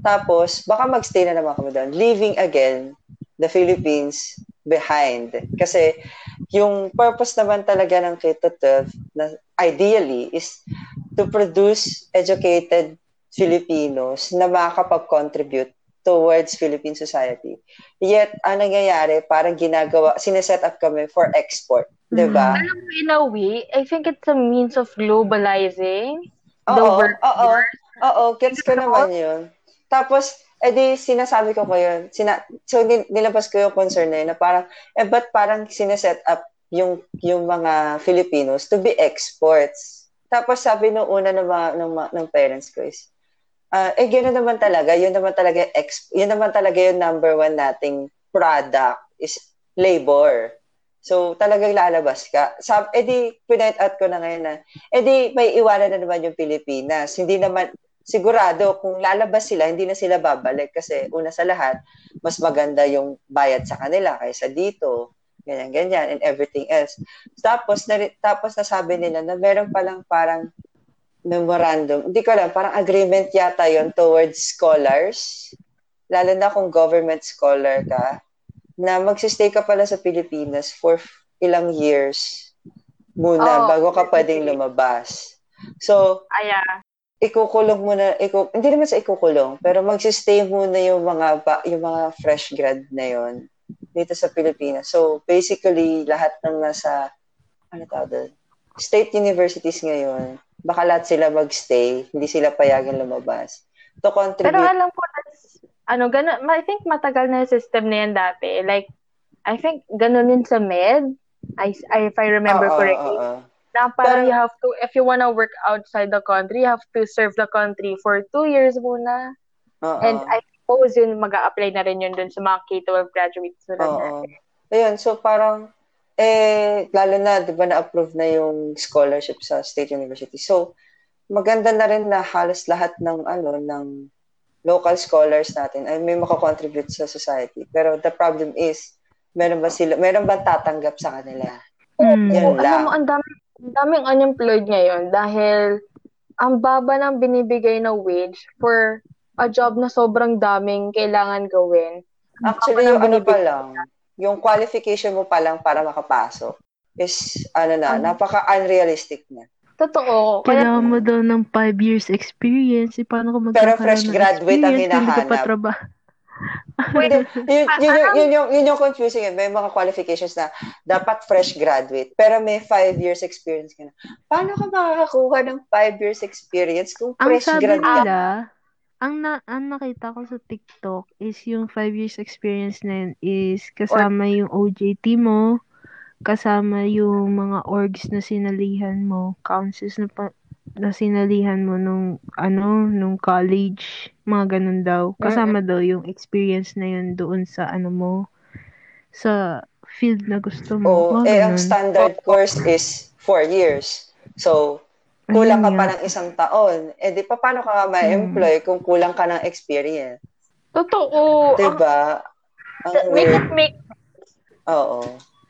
Tapos, baka magstay na naman kami doon. Leaving again the Philippines behind. Kasi, yung purpose naman talaga ng K-12 na ideally is to produce educated Filipinos na makakapag-contribute towards Philippine society. Yet, ang nangyayari, parang ginagawa, sineset up kami for export. Di ba? In a way, I think it's a means of globalizing the Oo, work. oo, oo, gets ko naman yun. Tapos, edi sinasabi ko ko yun. Sina, so, nil- nilabas ko yung concern na yun na parang, eh, ba't parang sineset up yung, yung mga Filipinos to be exports? Tapos sabi nung una ng, mga, ng, ng parents ko is, Ah, eh, gano'n naman talaga. Yun naman talaga, ex, yun naman talaga yung number one nating product is labor. So, talagang lalabas ka. Sab, eh di, pinpoint out ko na ngayon na, eh di, may iwanan na naman yung Pilipinas. Hindi naman, sigurado, kung lalabas sila, hindi na sila babalik. Kasi, una sa lahat, mas maganda yung bayad sa kanila kaysa dito. Ganyan, ganyan, and everything else. Tapos, na, tapos nasabi nila na meron palang parang memorandum. Hindi ko alam, parang agreement yata yon towards scholars. Lalo na kung government scholar ka, na magsistay ka pala sa Pilipinas for ilang years muna Oh, bago ka pwedeng lumabas. So, Aya. ikukulong muna, iku, hindi naman sa ikukulong, pero magsistay muna yung mga ba, yung mga fresh grad na yon dito sa Pilipinas. So, basically, lahat ng nasa, ano tawag doon? State universities ngayon, baka lahat sila magstay, hindi sila payagan lumabas. To contribute. Pero alam ko, that's, ano, ganun, I think matagal na yung system na yan dati. Like, I think ganun din sa med. I, I, if I remember Oo, correctly. oo, oo. Na parang Pero- you have to, if you wanna work outside the country, you have to serve the country for two years muna. Oo. And I suppose yun, mag apply na rin yun dun sa mga K-12 graduates. So, Oo. Ayun, so parang, eh, lalo na, di ba, na-approve na yung scholarship sa State University. So, maganda na rin na halos lahat ng, ano, ng local scholars natin ay may makakontribute sa society. Pero the problem is, meron ba sila, meron ba tatanggap sa kanila? Mm. Yan Oo, lang. alam mo, ang dami, ang daming unemployed ngayon dahil ang baba ng binibigay na wage for a job na sobrang daming kailangan gawin. Actually, yung ano pa lang, yung qualification mo pa lang para makapasok is, ano na, Ano? napaka-unrealistic na. Totoo. Kaya, Kailangan mo daw ng 5 years experience. Eh, paano ka Pero fresh graduate ang kung Hindi ka pa hinahanap. trabaho. Yun, yun, yung, ah, yun, yung, yun yung confusing. eh. May mga qualifications na dapat fresh graduate, pero may five years experience ka na. Paano ka makakakuha ng five years experience kung Ang fresh sabi grad ka? nila, ang, na, ang nakita ko sa TikTok is yung 5 years experience na yun is kasama yung OJT mo, kasama yung mga orgs na sinalihan mo, councils na, pa, na sinalihan mo nung, ano, nung college, mga ganun daw. Kasama daw yung experience na yun doon sa, ano mo, sa field na gusto mo. O, mga eh, ang standard course is four years. So, kulang ka pa ng isang taon. Eh, di pa, paano ka ma-employ kung kulang ka ng experience? totoo. Ang- Diba? Ang make weird. it make Oo.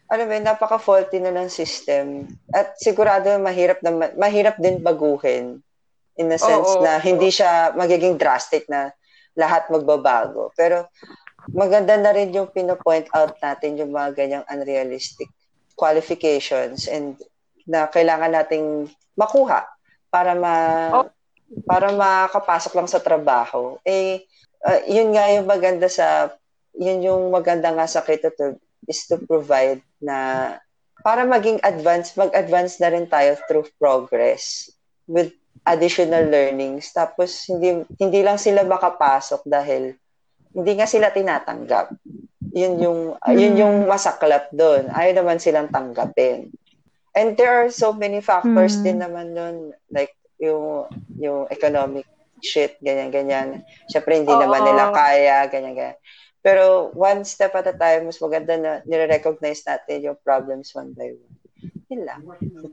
Mo, yun, napaka-faulty na ng system. At sigurado mahirap na mahirap din baguhin in the sense Oo. na hindi siya magiging drastic na lahat magbabago. Pero maganda na rin yung pinopoint out natin yung mga ganyang unrealistic qualifications and na kailangan nating makuha para ma Oh. para makapasok lang sa trabaho. Eh uh, yun nga yung maganda sa yun yung maganda nga sa K-12 is to provide na para maging advance, mag-advance na rin tayo through progress with additional learnings. Tapos hindi hindi lang sila makapasok dahil hindi nga sila tinatanggap. Yun yung yun Hmm. yung masaklap doon. Ayaw naman silang tanggapin. And there are so many factors Hmm. din naman doon like yung yung economic shit ganyan ganyan. Syempre hindi Oo. naman nila kaya ganyan ganyan. Pero one step at a time, mas maganda na nire-recognize natin yung problems one by one. Yun lang.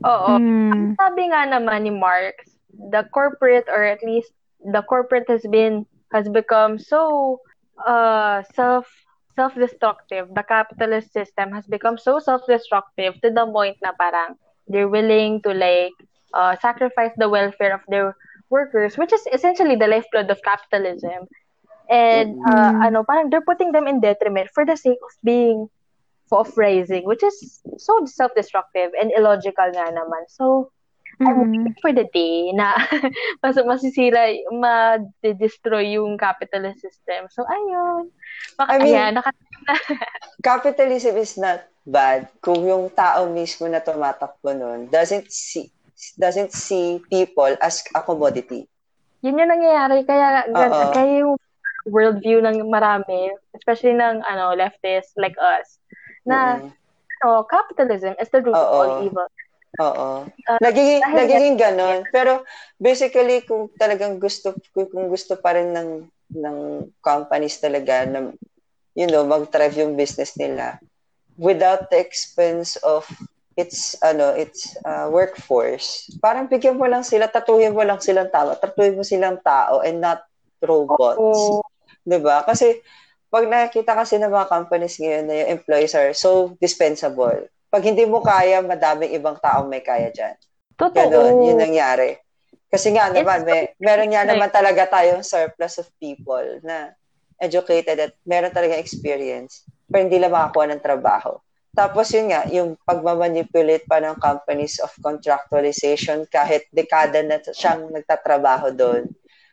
Oo. Mm. Sabi nga naman ni Mark, the corporate or at least the corporate has been has become so uh self self-destructive. The capitalist system has become so self-destructive to the point na parang they're willing to like uh, sacrifice the welfare of their workers, which is essentially the lifeblood of capitalism. And uh, Mm. ano, parang they're putting them in detriment for the sake of being of rising, which is so self-destructive and illogical nga naman. So, I'm Mm. waiting for the day na mas masisira, ma-destroy yung capitalist system. So, ayun. I Baka, mean- ayan, naka, Capitalism is not bad kung yung tao mismo na tumatakbo nun doesn't see doesn't see people as a commodity. yun yung nangyayari. Kaya, gan- kaya yung worldview ng marami, especially ng ano leftists like us, na Mm. ano, capitalism is the root of Oo. all evil. Oo. Ah, Nagiging, dahil nagiging ganon. Pero basically, kung talagang gusto, kung gusto pa rin ng, ng companies talaga na, you know, mag-thrive yung business nila without the expense of its ano its uh, workforce parang bigyan mo lang sila tatuhin mo lang silang tao tatuhin mo silang tao and not robots Oo. 'di ba kasi pag nakikita kasi ng mga companies ngayon na yung employees are so dispensable pag hindi mo kaya madaming ibang tao may kaya diyan Totoo. Ganon, yun nangyari. Kasi nga naman, may, meron nga naman talaga tayong surplus of people na educated at meron talaga experience pero hindi lang makakuha ng trabaho. Tapos yun nga, yung pagmamanipulate pa ng companies of contractualization kahit dekada na siyang nagtatrabaho doon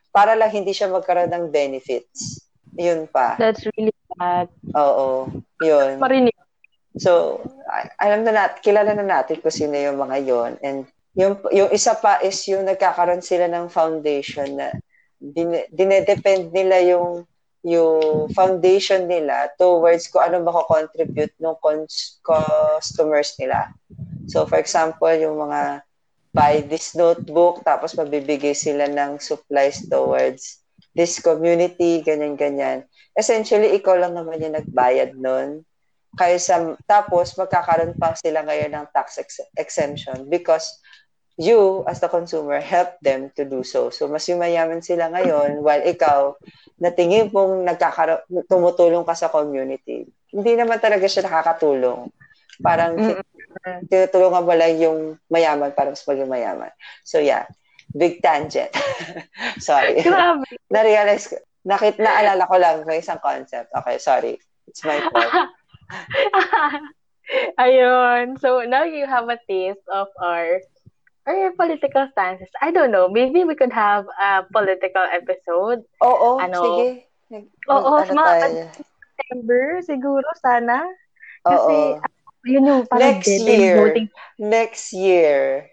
para lang hindi siya magkaroon ng benefits. Yun pa. That's really bad. Oo. Yun. Marinig. So, alam na natin, kilala na natin kung sino yung mga yon And yung, yung isa pa is yung nagkakaroon sila ng foundation na din, dinedepend nila yung yung foundation nila towards kung ano mako-contribute ng cons- customers nila. So, for example, yung mga buy this notebook, tapos mabibigay sila ng supplies towards this community, ganyan-ganyan. Essentially, ikaw lang naman yung nagbayad nun. Kaysa, tapos magkakaroon pa sila ngayon ng tax ex- exemption because you, as the consumer, help them to do so. So, mas yumayaman sila ngayon while ikaw, na tingin mong nagkakaroon, tumutulong ka sa community. Hindi naman talaga siya nakakatulong. Parang Mm. tinutulungan mo lang yung mayaman para mas maging mayaman. So, yeah. Big tangent. sorry. Grabe. Na-realize. Nakit, naalala ko lang may isang concept. Okay, sorry. It's my fault. Ayun. So now you have a taste of our our political stances. I don't know. Maybe we could have a political episode. Oo, Ano? sige. Nag- Oo, ano mga- tayo? September, siguro, sana. Kasi, Oo. Yun yung parang Next year. voting. Next year.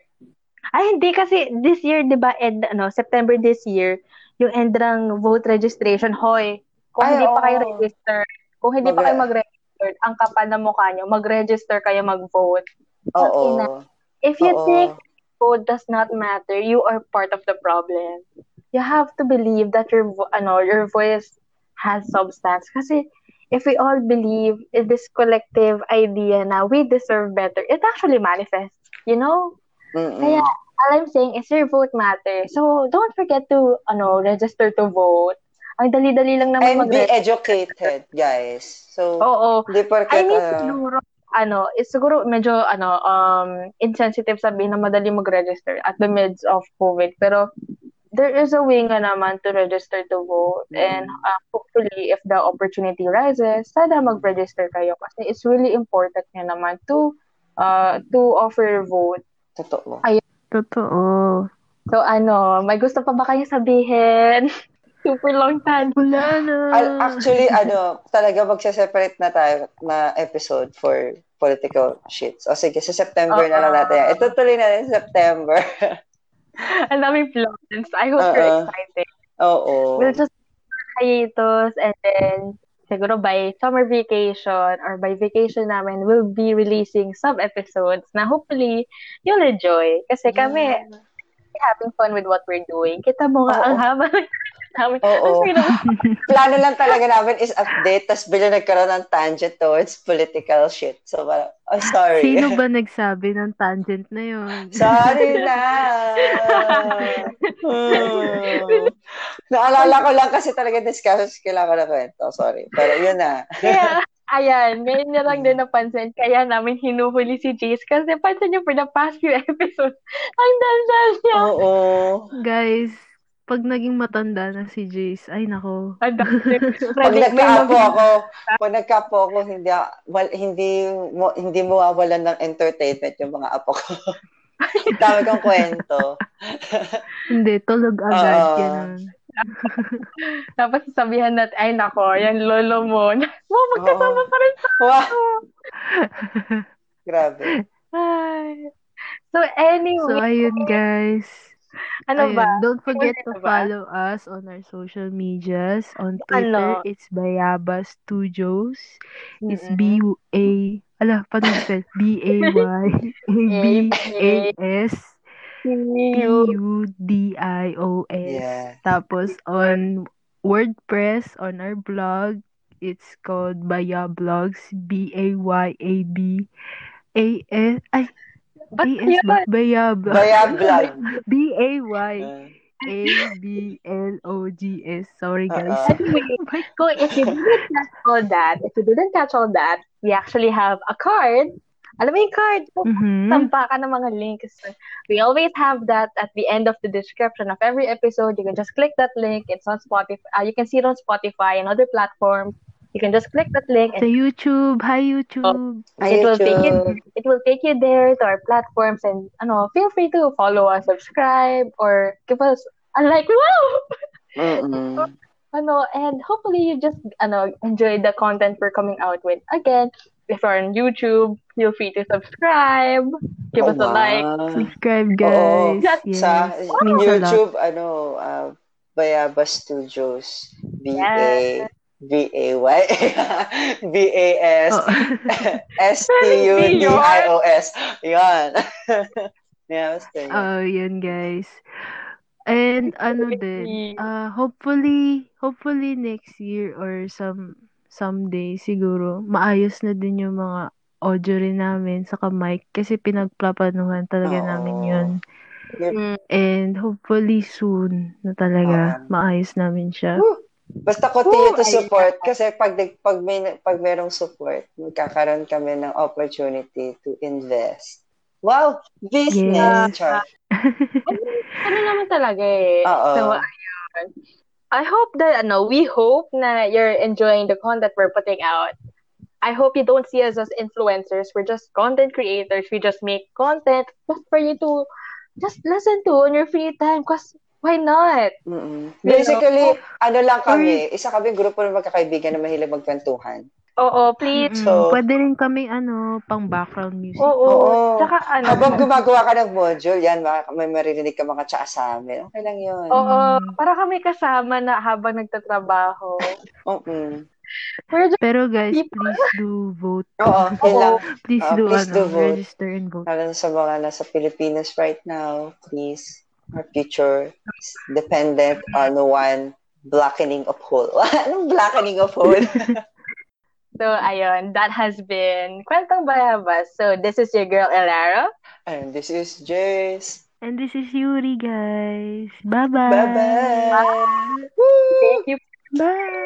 Ay, hindi kasi this year, di ba, end, ano, September this year, yung end ng vote registration, hoy, kung Ay, hindi pa kayo oo. register, kung hindi pa Mag- kayo mag-register, ang kapal na mukha nyo, mag-register kayo mag-vote. Oo. If you Oo. think vote does not matter, you are part of the problem. You have to believe that your vo- ano, your voice has substance. Kasi if we all believe in this collective idea na we deserve better, it actually manifests, you know? Mm-mm. Kaya, all I'm saying is your vote matters. So, don't forget to, ano, register to vote. Ang dali-dali lang naman And be mag-register. educated, guys. So, Oo. hindi I porket, mean, ano, siguro, ano, is siguro medyo, ano, um, insensitive sabihin na madali mag-register at the midst of COVID. Pero, there is a way nga naman to register to vote. Mm. And uh, hopefully, if the opportunity rises, sana mag-register kayo. Kasi it's really important nga naman to uh, to offer your vote. totoo. Totoo. So, ano, may gusto pa ba kayo sabihin? Super long time. Wala na. Al- actually, ano, talaga magse-separate na tayo na episode for political shits. O sige, sa September na lang natin. yan. Ito tuloy na rin sa September. Ang daming plans. I hope Oo. you're excited. Oo. We'll just hiatus and then siguro by summer vacation or by vacation namin, we'll be releasing some episodes na hopefully you'll enjoy. Kasi kami, having fun with what we're doing. Kita mo nga, Oo. ang haba namin. Oo. Plano lang talaga namin is update, tapos bigla nagkaroon ng tangent towards political shit. So, parang, oh, sorry. Sino ba nagsabi ng tangent na yun? Sorry na. Hmm. Naalala ko lang kasi talaga discussions kailangan na kwento. Sorry. Pero yun na. Kaya, ayan, ngayon na lang din napansin. Kaya namin hinuhuli si Jace. Kasi pansin niyo for the past few episodes, ang daldal niya. Oo. Guys, pag naging matanda na si Jace, ay nako. Pag nagkaapo ako, pag nagkaapo ako, hindi, wal, hindi, mo, hindi mo wawalan ng entertainment yung mga apo ko. Dami kong kwento. Hindi, tulog agad. Ganun. Tapos sasabihan natin, ay nako, yan lolo mo. Wow, magkasama pa rin Wow, tayo. grabe. Ay. So anyway, So, ayun guys. Ano Ayun, ba? Don't forget Ano to ba? follow us on our social medias. On Twitter, Ano? it's Bayaba Studios. It's Mm-mm. B-A Ala, paano spell? B-A-Y-A-B-A-S P-U-D-I-O-S. Yeah. Tapos on WordPress, on our blog, it's called Baya Blogs. B-A-Y-A-B-A-S. Ay, Ba't A-S ba? yun? Baya Blogs. Baya Vlog. B-A-Y. A-B-L-O-G-S. Sorry, guys. Uh-uh. Anyway, so if you didn't catch all that, if you didn't catch all that, we actually have a card. Alam mo yung card? Mhm. Tampakan ng mga links. We always have that at the end of the description of every episode. You can just click that link. It's on Spotify. Uh, you can see it on Spotify and other platforms. You can just click that link Sa and YouTube. Hi, YouTube. Hi, it will take you it will take you there to our platforms and ano, feel free to follow us, subscribe, or give us a like. Wow! Ano, and hopefully you just ano, enjoy the content we're coming out with. Again, if you're on YouTube, feel free to subscribe, give Oh, us a like. Subscribe, guys. Yes. Sa Yes. Means a lot. YouTube, ano, uh, Bayaba Studios. B-A... B-A-Y? B-A-S. Oh. S-T-U-D-I-O-S. Yan. yeah. Oh, yun guys. And ano din, uh, hopefully, hopefully next year or some someday siguro, maayos na din yung mga audio rin namin sa mic kasi pinagplapanuhan talaga Oo. namin yun. Mm, And hopefully soon na talaga Oo. maayos namin siya. Basta continue to Ooh, support kasi pag pag may pag merong support, magkakaroon kami ng opportunity to invest. Wow, business. Yes. Char. ano naman talaga eh. Oo. So, ayun. I hope that, ano, we hope na you're enjoying the content we're putting out. I hope you don't see us as influencers. We're just content creators. We just make content just for you to just listen to on your free time. Because why not? Mm-mm. Basically, ano lang kami, isa kami grupo ng magkakaibigan na mahilig magkwentuhan. Oo, please. So- pwede rin kami ano, pang background music. Oo. Oo. Tsaka ano. Habang gumagawa ka ng module, yan, maka- may maririnig ka mga tsa sa amin. Okay lang yun. Oo. Para kami kasama na habang nagtatrabaho. Just, Pero guys, please do vote. Oo, yun lang. Please do please ano, do vote. register and vote. Lalo sa mga nasa Pilipinas right now, please, our future is dependent on one blackening of hole. Anong blackening of hole? so, ayun. That has been Kwentong Bayabas. So, this is your girl, Elara. And this is Jace. And this is Yuri, guys. Bye-bye. Bye-bye. Thank you Bye.